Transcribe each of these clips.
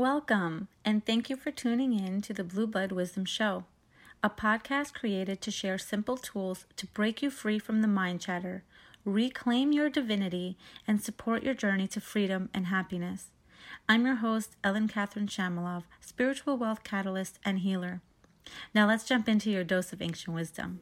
Welcome, and thank you for tuning in to the Blueblood Wisdom Show, a podcast created to share simple tools to break you free from the mind chatter, reclaim your divinity, and support your journey to freedom and happiness. I'm your host, Ellen Catherine Shamalov, spiritual wealth catalyst and healer. Now let's jump into your dose of ancient wisdom.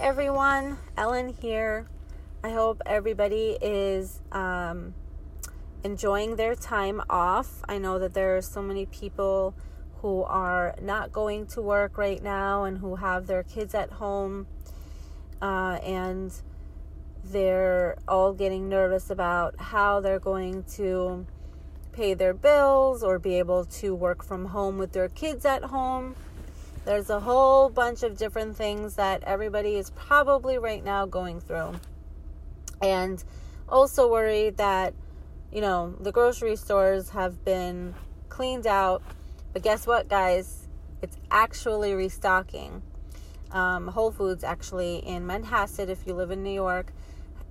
Everyone, Ellen here. I hope everybody is um, enjoying their time off. I know that there are so many people who are not going to work right now and who have their kids at home uh, and they're all getting nervous about how they're going to pay their bills or be able to work from home with their kids at home. There's a whole bunch of different things that everybody is probably right now going through. And also worried that, you know, the grocery stores have been cleaned out. But guess what, guys? It's actually restocking. Um, Whole Foods, actually, in Manhasset, if you live in New York,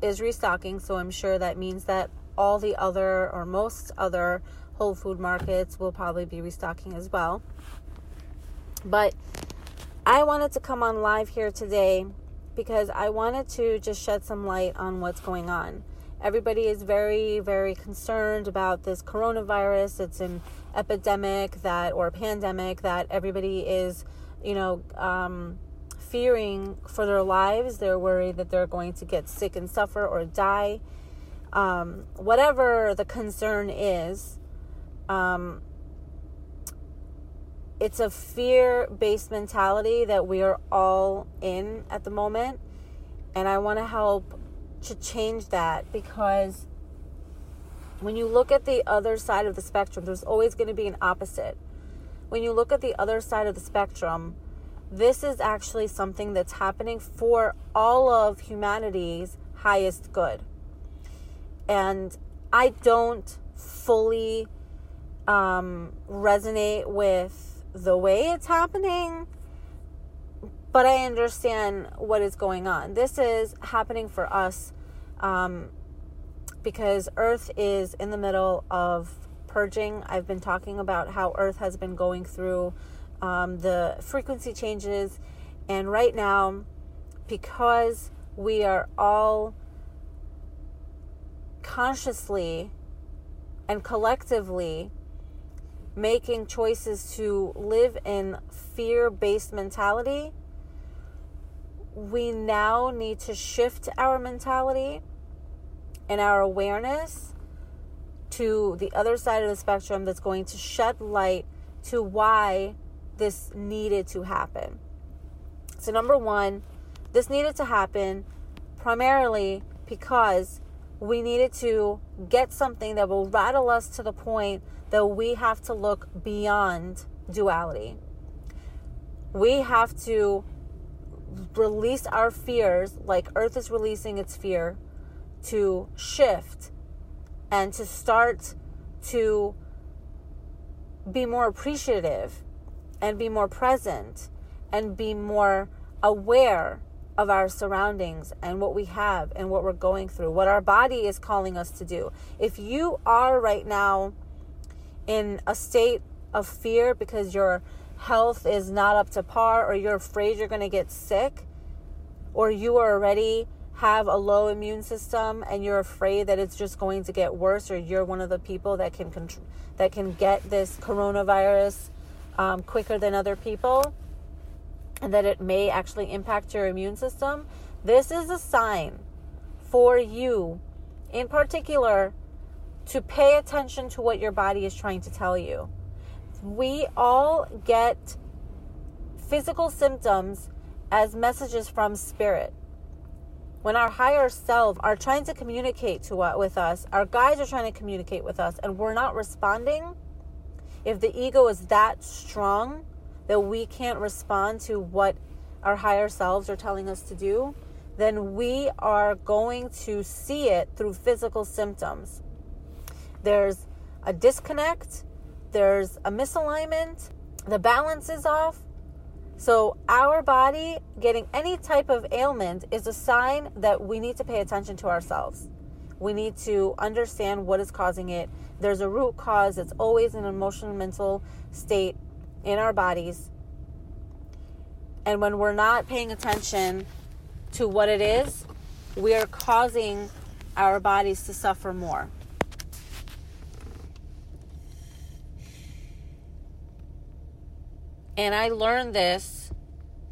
is restocking. So I'm sure that means that all the other or most other Whole Food markets will probably be restocking as well. But I wanted to come on live here today because I wanted to just shed some light on what's going on. Everybody is very, very concerned about this coronavirus. It's an epidemic that, or pandemic that everybody is, you know, um, fearing for their lives. They're worried that they're going to get sick and suffer or die. Um, whatever the concern is, um, it's a fear based mentality that we are all in at the moment. And I want to help to change that because when you look at the other side of the spectrum, there's always going to be an opposite. When you look at the other side of the spectrum, this is actually something that's happening for all of humanity's highest good. And I don't fully um, resonate with the way it's happening, but I understand what is going on. This is happening for us um, because Earth is in the middle of purging. I've been talking about how Earth has been going through um, the frequency changes. And right now, because we are all consciously and collectively making choices to live in fear based mentality, we now need to shift our mentality and our awareness to the other side of the spectrum that's going to shed light to why this needed to happen. So, number one, this needed to happen primarily because we needed to get something that will rattle us to the point that we have to look beyond duality. We have to release our fears, like Earth is releasing its fear, to shift and to start to be more appreciative and be more present and be more aware of our surroundings and what we have and what we're going through, what our body is calling us to do. If you are right now in a state of fear because your health is not up to par or you're afraid you're going to get sick or you already have a low immune system and you're afraid that it's just going to get worse or you're one of the people that can that can get this coronavirus um, quicker than other people and that it may actually impact your immune system, this is a sign for you in particular to pay attention to what your body is trying to tell you. We all get physical symptoms as messages from spirit. When our higher self are trying to communicate to uh, with us, our guides are trying to communicate with us, and we're not responding, if the ego is that strong that we can't respond to what our higher selves are telling us to do, then we are going to see it through physical symptoms. There's a disconnect, there's a misalignment, the balance is off, So, our body getting any type of ailment is a sign that we need to pay attention to ourselves. We need to understand what is causing it. There's a root cause. It's always an emotional, mental state in our bodies. And when we're not paying attention to what it is, we are causing our bodies to suffer more. And I learned this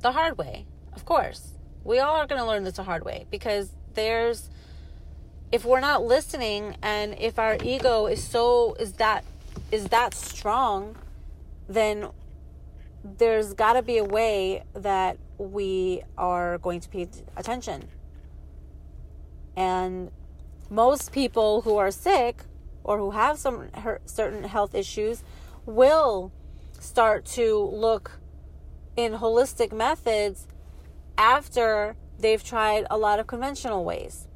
the hard way, of course. We all are going to learn this the hard way because there's if we're not listening and if our ego is so is that is that strong then there's got to be a way that we are going to pay attention and most people who are sick or who have some certain health issues will start to look in holistic methods after they've tried a lot of conventional ways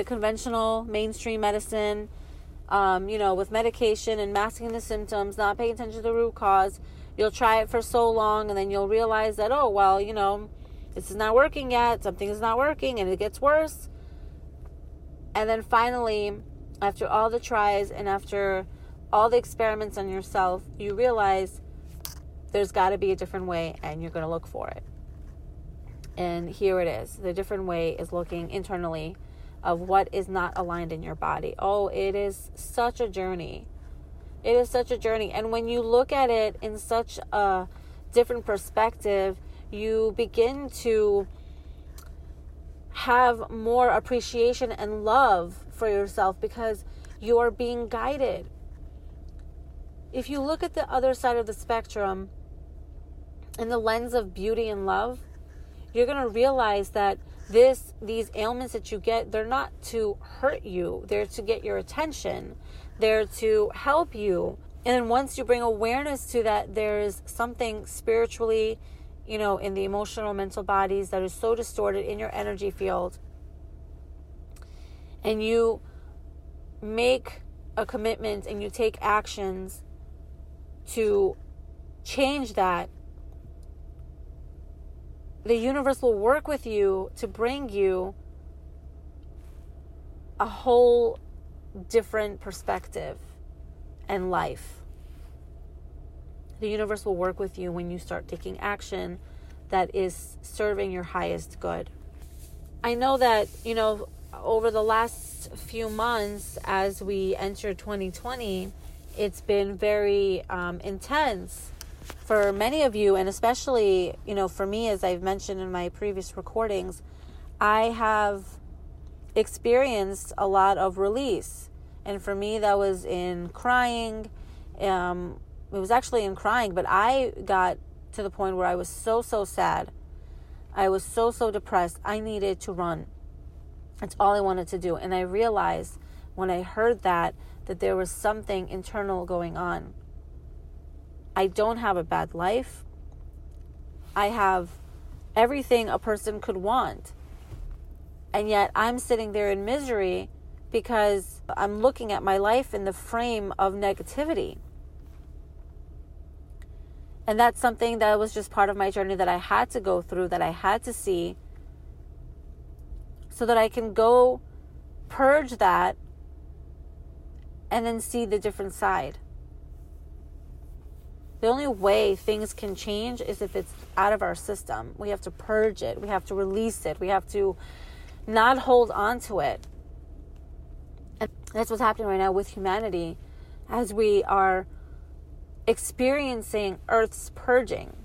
the conventional mainstream medicine, um, you know, with medication and masking the symptoms, not paying attention to the root cause. You'll try it for so long and then you'll realize that, oh, well, you know, this is not working yet, something is not working, and it gets worse. And then finally, after all the tries and after all the experiments on yourself, you realize there's got to be a different way and you're going to look for it. And here it is. The different way is looking internally of what is not aligned in your body. Oh, it is such a journey. It is such a journey. And when you look at it in such a different perspective, you begin to have more appreciation and love for yourself because you are being guided. If you look at the other side of the spectrum in the lens of beauty and love, you're going to realize that this these ailments that you get they're not to hurt you they're to get your attention they're to help you. And then once you bring awareness to that there's something spiritually you know in the emotional mental bodies that is so distorted in your energy field. And you make a commitment and you take actions to change that. The universe will work with you to bring you a whole different perspective and life. The universe will work with you when you start taking action that is serving your highest good. I know that, you know, over the last few months as we enter 2020, it's been very um, intense for many of you, and especially, you know, for me, as I've mentioned in my previous recordings, I have experienced a lot of release. And for me, that was in crying. Um, it was actually in crying, but I got to the point where I was so, so sad. I was so, so depressed. I needed to run. That's all I wanted to do. And I realized when I heard that, that there was something internal going on. I don't have a bad life. I have everything a person could want. And yet I'm sitting there in misery because I'm looking at my life in the frame of negativity. And that's something that was just part of my journey that I had to go through, that I had to see, so that I can go purge that and then see the different side. The only way things can change is if it's out of our system. We have to purge it, we have to release it, we have to not hold on to it. And that's what's happening right now with humanity as we are experiencing Earth's purging.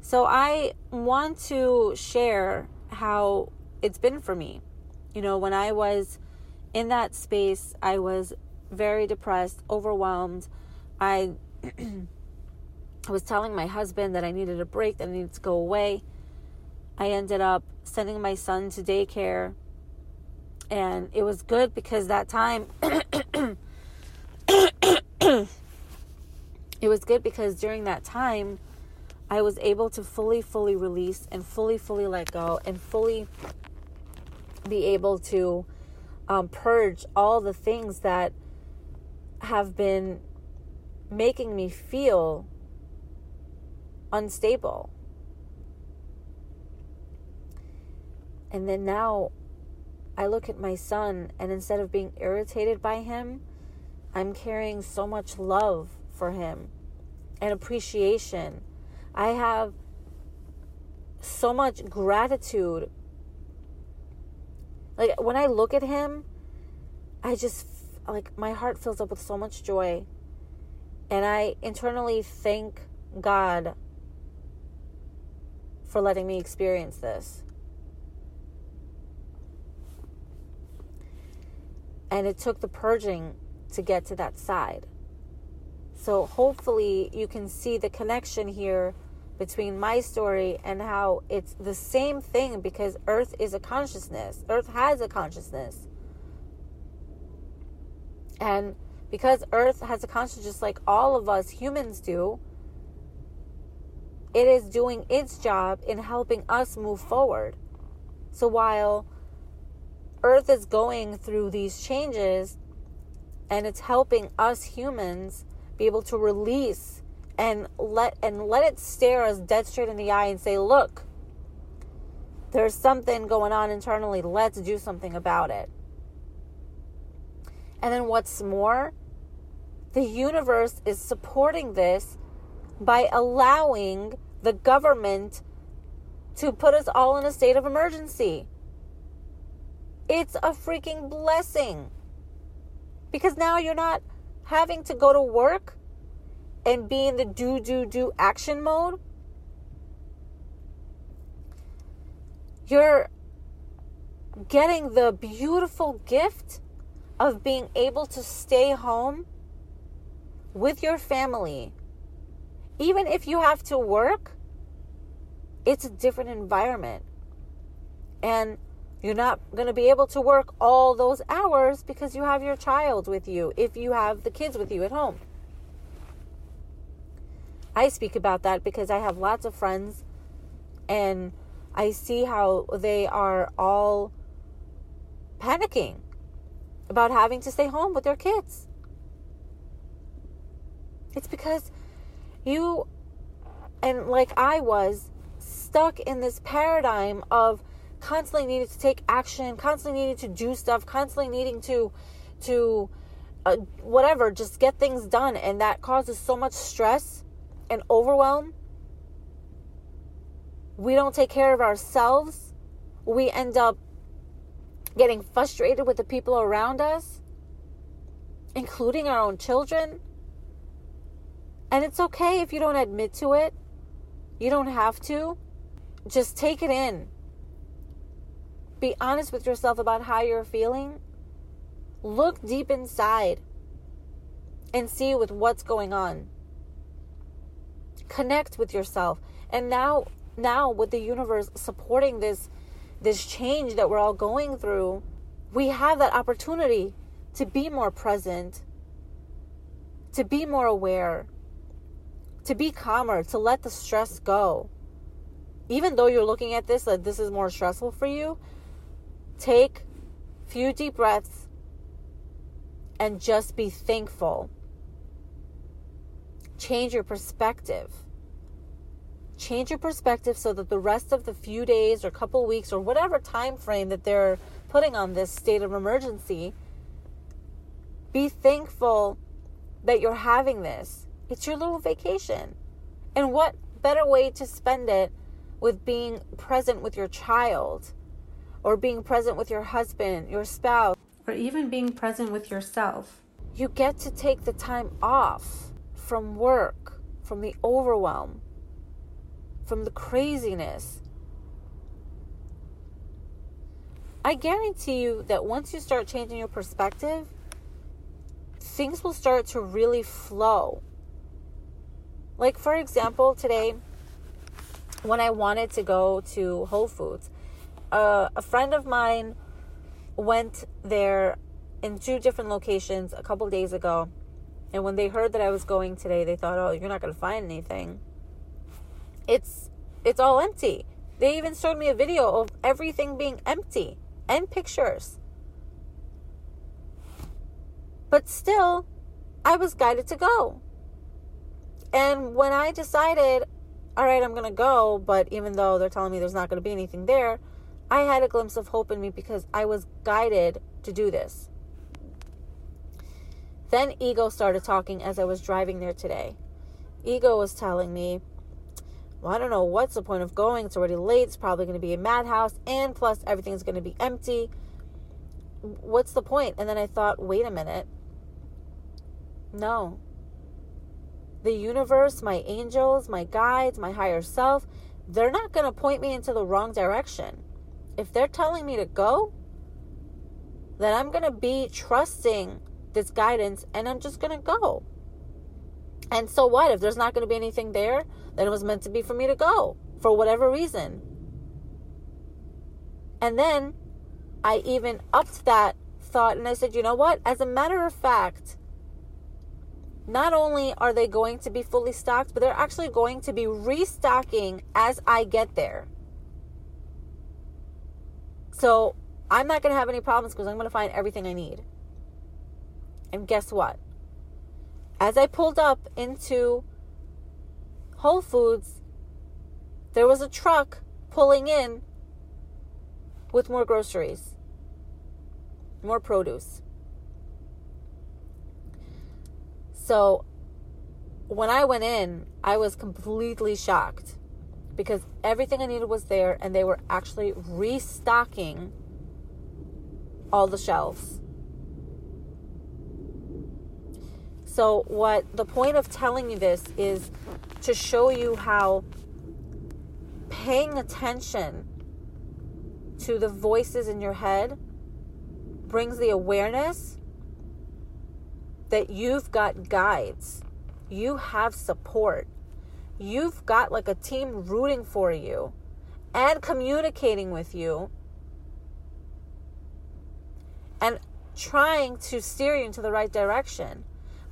So I want to share how it's been for me. You know, when I was in that space, I was very depressed, overwhelmed. I I was telling my husband that I needed a break, that I needed to go away. I ended up sending my son to daycare. And it was good because that time, it was good because during that time, I was able to fully, fully release and fully, fully let go and fully be able to um, purge all the things that have been making me feel unstable. And then now I look at my son, and instead of being irritated by him, I'm carrying so much love for him and appreciation. I have so much gratitude. Like when I look at him, I just like my heart fills up with so much joy. And I internally thank God for letting me experience this. And it took the purging to get to that side. So hopefully you can see the connection here between my story and how it's the same thing because Earth is a consciousness. Earth has a consciousness. And because Earth has a consciousness just like all of us humans do, it is doing its job in helping us move forward. So while Earth is going through these changes and it's helping us humans be able to release and let and let it stare us dead straight in the eye and say, "Look, there's something going on internally. Let's do something about it." And then what's more, the universe is supporting this by allowing the government to put us all in a state of emergency. It's a freaking blessing. Because now you're not having to go to work and be in the do, do, do action mode. You're getting the beautiful gift of being able to stay home with your family. Even if you have to work, it's a different environment. And you're not going to be able to work all those hours because you have your child with you, if you have the kids with you at home. I speak about that because I have lots of friends and I see how they are all panicking about having to stay home with their kids. It's because you, and like I was, stuck in this paradigm of constantly needed to take action, constantly needed to do stuff, constantly needing to to uh, whatever, just get things done, and that causes so much stress and overwhelm. We don't take care of ourselves. We end up getting frustrated with the people around us, including our own children. And it's okay if you don't admit to it. You don't have to. Just take it in be honest with yourself about how you're feeling. Look deep inside and see with what's going on. Connect with yourself. And now now with the universe supporting this this change that we're all going through, we have that opportunity to be more present, to be more aware, to be calmer, to let the stress go. Even though you're looking at this like this is more stressful for you, Take few deep breaths and just be thankful. Change your perspective. Change your perspective so that the rest of the few days or couple weeks or whatever time frame that they're putting on this state of emergency, be thankful that you're having this. It's your little vacation. And what better way to spend it with being present with your child? Or being present with your husband, your spouse, or even being present with yourself. You get to take the time off from work, from the overwhelm, from the craziness. I guarantee you that once you start changing your perspective, things will start to really flow. Like, for example, today, when I wanted to go to Whole Foods, uh, a friend of mine went there in two different locations a couple days ago. And when they heard that I was going today, they thought, "Oh, you're not going to find anything." It's it's all empty. They even showed me a video of everything being empty and pictures. But still, I was guided to go. And when I decided, all right, I'm going to go, but even though they're telling me there's not going to be anything there, I had a glimpse of hope in me because I was guided to do this. Then ego started talking as I was driving there today. Ego was telling me, well, I don't know what's the point of going. It's already late. It's probably going to be a madhouse. And plus, everything's going to be empty. What's the point? And then I thought, wait a minute. No. The universe, my angels, my guides, my higher self, they're not going to point me into the wrong direction. If they're telling me to go, then I'm going to be trusting this guidance and I'm just going to go. And so what? If there's not going to be anything there, then it was meant to be for me to go for whatever reason. And then I even upped that thought and I said, you know what? As a matter of fact, not only are they going to be fully stocked, but they're actually going to be restocking as I get there. So I'm not going to have any problems because I'm going to find everything I need. And guess what? As I pulled up into Whole Foods, there was a truck pulling in with more groceries, more produce. So when I went in, I was completely shocked because everything I needed was there and they were actually restocking all the shelves. So, what the point of telling you this is to show you how paying attention to the voices in your head brings the awareness that you've got guides, you have support, you've got like a team rooting for you and communicating with you and trying to steer you into the right direction.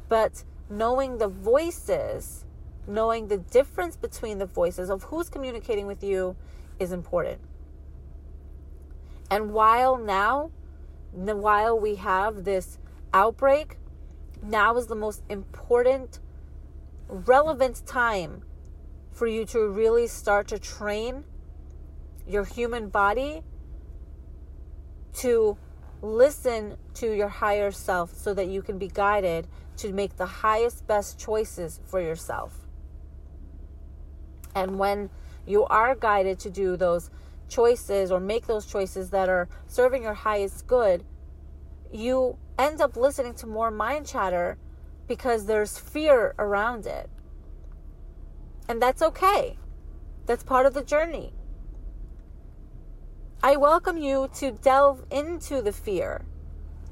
But knowing the voices, knowing the difference between the voices of who's communicating with you is important. And while now, while we have this outbreak, now is the most important, relevant time for you to really start to train your human body to listen to your higher self so that you can be guided to make the highest, best choices for yourself. And when you are guided to do those choices or make those choices that are serving your highest good, you end up listening to more mind chatter because there's fear around it. And that's okay. That's part of the journey. I welcome you to delve into the fear.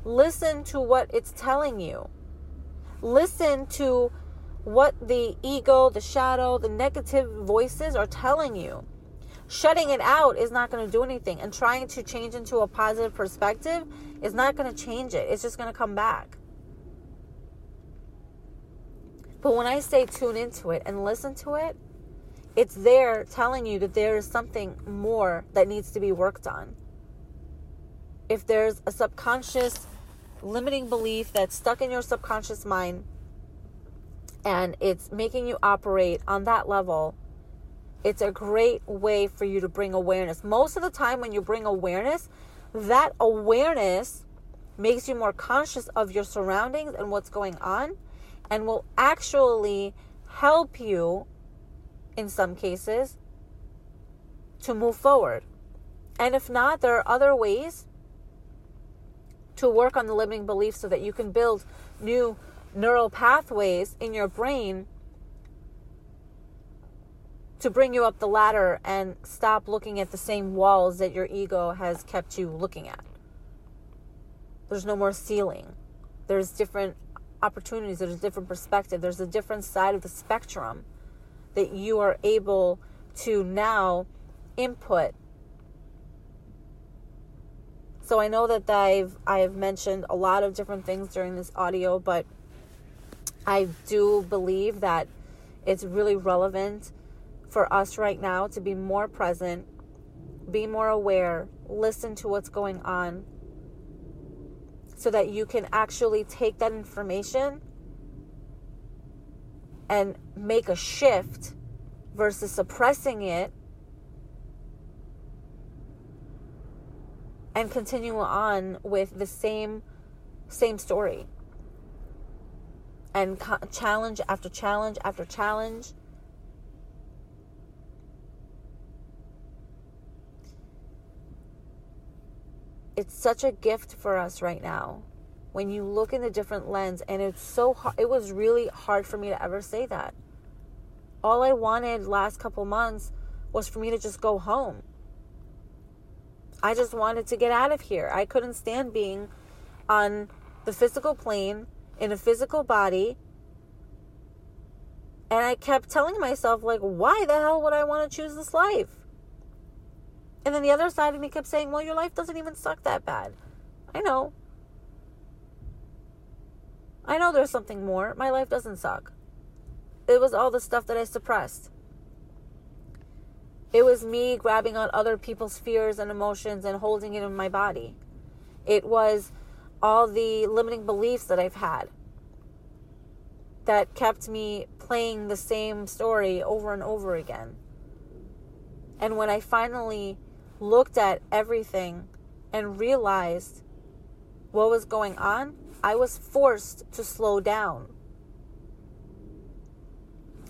Listen to what it's telling you. Listen to what the ego, the shadow, the negative voices are telling you. Shutting it out is not going to do anything, and trying to change into a positive perspective is not going to change it. It's just going to come back. But when I say tune into it and listen to it, it's there telling you that there is something more that needs to be worked on. If there's a subconscious limiting belief that's stuck in your subconscious mind and it's making you operate on that level, it's a great way for you to bring awareness. Most of the time, when you bring awareness, that awareness makes you more conscious of your surroundings and what's going on and will actually help you in some cases to move forward. And if not, there are other ways to work on the limiting beliefs so that you can build new neural pathways in your brain to bring you up the ladder and stop looking at the same walls that your ego has kept you looking at. There's no more ceiling. There's different opportunities, there's a different perspective, there's a different side of the spectrum that you are able to now input. So I know that I've I've mentioned a lot of different things during this audio, but I do believe that it's really relevant for us right now to be more present, be more aware, listen to what's going on so that you can actually take that information and make a shift versus suppressing it and continue on with the same same story. And challenge after challenge after challenge it's such a gift for us right now. When you look in a different lens and it's so hard it was really hard for me to ever say that. All i wanted last couple months was for me to just go home. I just wanted to get out of here. I couldn't stand being on the physical plane in a physical body. And i kept telling myself like why the hell would i want to choose this life and then the other side of me kept saying, well, your life doesn't even suck that bad. I know. I know there's something more. My life doesn't suck. It was all the stuff that I suppressed. It was me grabbing on other people's fears and emotions and holding it in my body. It was all the limiting beliefs that I've had that kept me playing the same story over and over again. And when I finally looked at everything and realized what was going on, I was forced to slow down.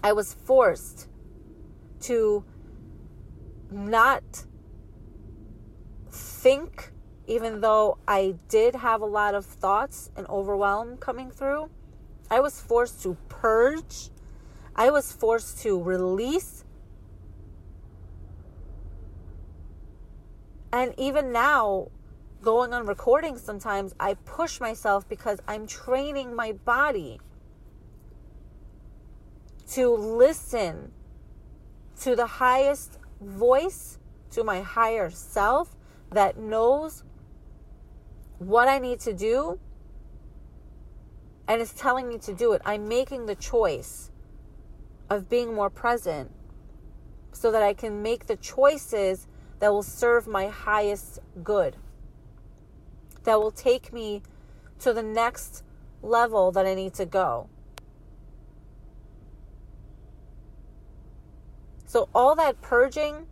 I was forced to not think, even though I did have a lot of thoughts and overwhelm coming through. I was forced to purge. I was forced to release And even now, going on recording sometimes, I push myself because I'm training my body to listen to the highest voice, to my higher self that knows what I need to do and is telling me to do it. I'm making the choice of being more present so that I can make the choices that will serve my highest good, that will take me to the next level that I need to go. So all that purging,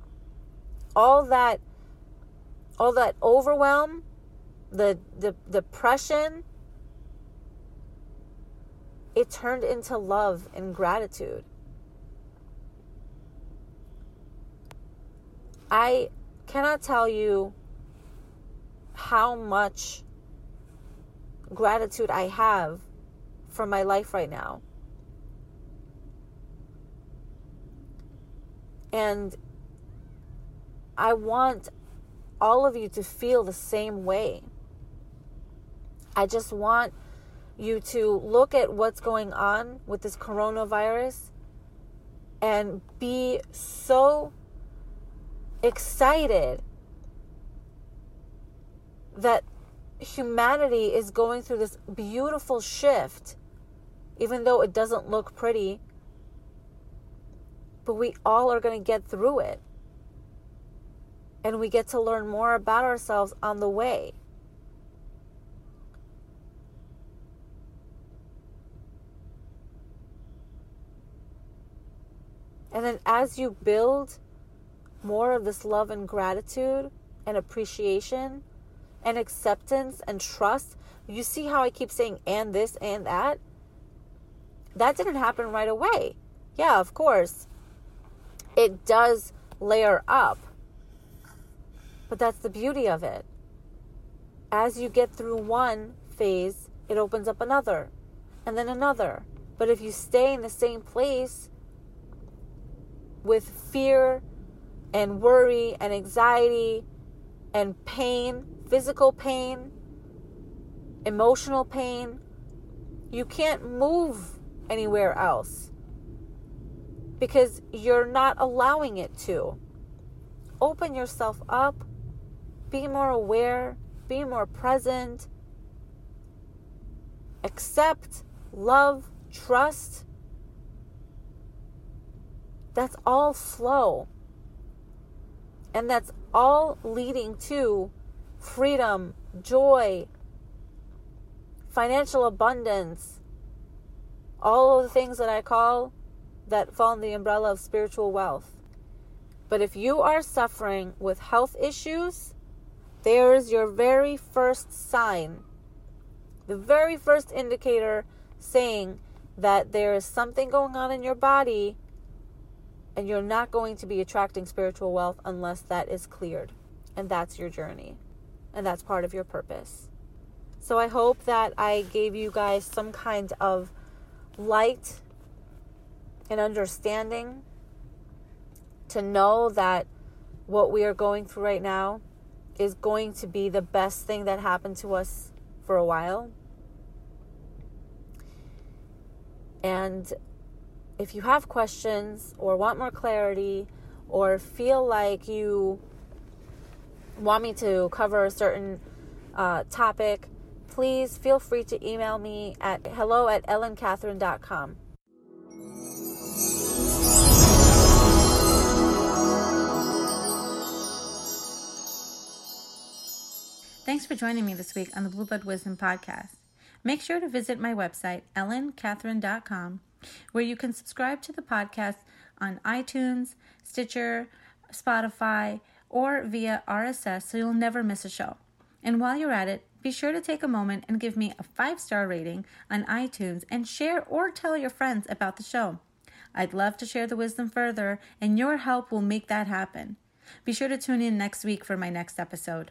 all that all that overwhelm, the the depression, it turned into love and gratitude. I cannot tell you how much gratitude I have for my life right now. And I want all of you to feel the same way. I just want you to look at what's going on with this coronavirus and be so excited that humanity is going through this beautiful shift, even though it doesn't look pretty. But we all are going to get through it. And we get to learn more about ourselves on the way. And then as you build more of this love and gratitude and appreciation and acceptance and trust. You see how I keep saying and this and that? That didn't happen right away. Yeah, of course. It does layer up. But that's the beauty of it. As you get through one phase, it opens up another and then another. But if you stay in the same place with fear and worry and anxiety and pain, physical pain, emotional pain. You can't move anywhere else because you're not allowing it to. Open yourself up, be more aware, be more present, accept, love, trust. That's all flow. And that's all leading to freedom, joy, financial abundance, all of the things that I call that fall in the umbrella of spiritual wealth. But if you are suffering with health issues, There's your very first sign, the very first indicator saying that there is something going on in your body and you're not going to be attracting spiritual wealth unless that is cleared. And that's your journey. And that's part of your purpose. So I hope that I gave you guys some kind of light and understanding to know that what we are going through right now is going to be the best thing that happened to us for a while. And if you have questions or want more clarity or feel like you want me to cover a certain uh, topic, please feel free to email me at hello at ellencatherine.com. Thanks for joining me this week on the Blueblood Wisdom Podcast. Make sure to visit my website, ellencatherine.com, where you can subscribe to the podcast on iTunes, Stitcher, Spotify, or via RSS so you'll never miss a show. And while you're at it, be sure to take a moment and give me a five star rating on iTunes and share or tell your friends about the show. I'd love to share the wisdom further, and your help will make that happen. Be sure to tune in next week for my next episode.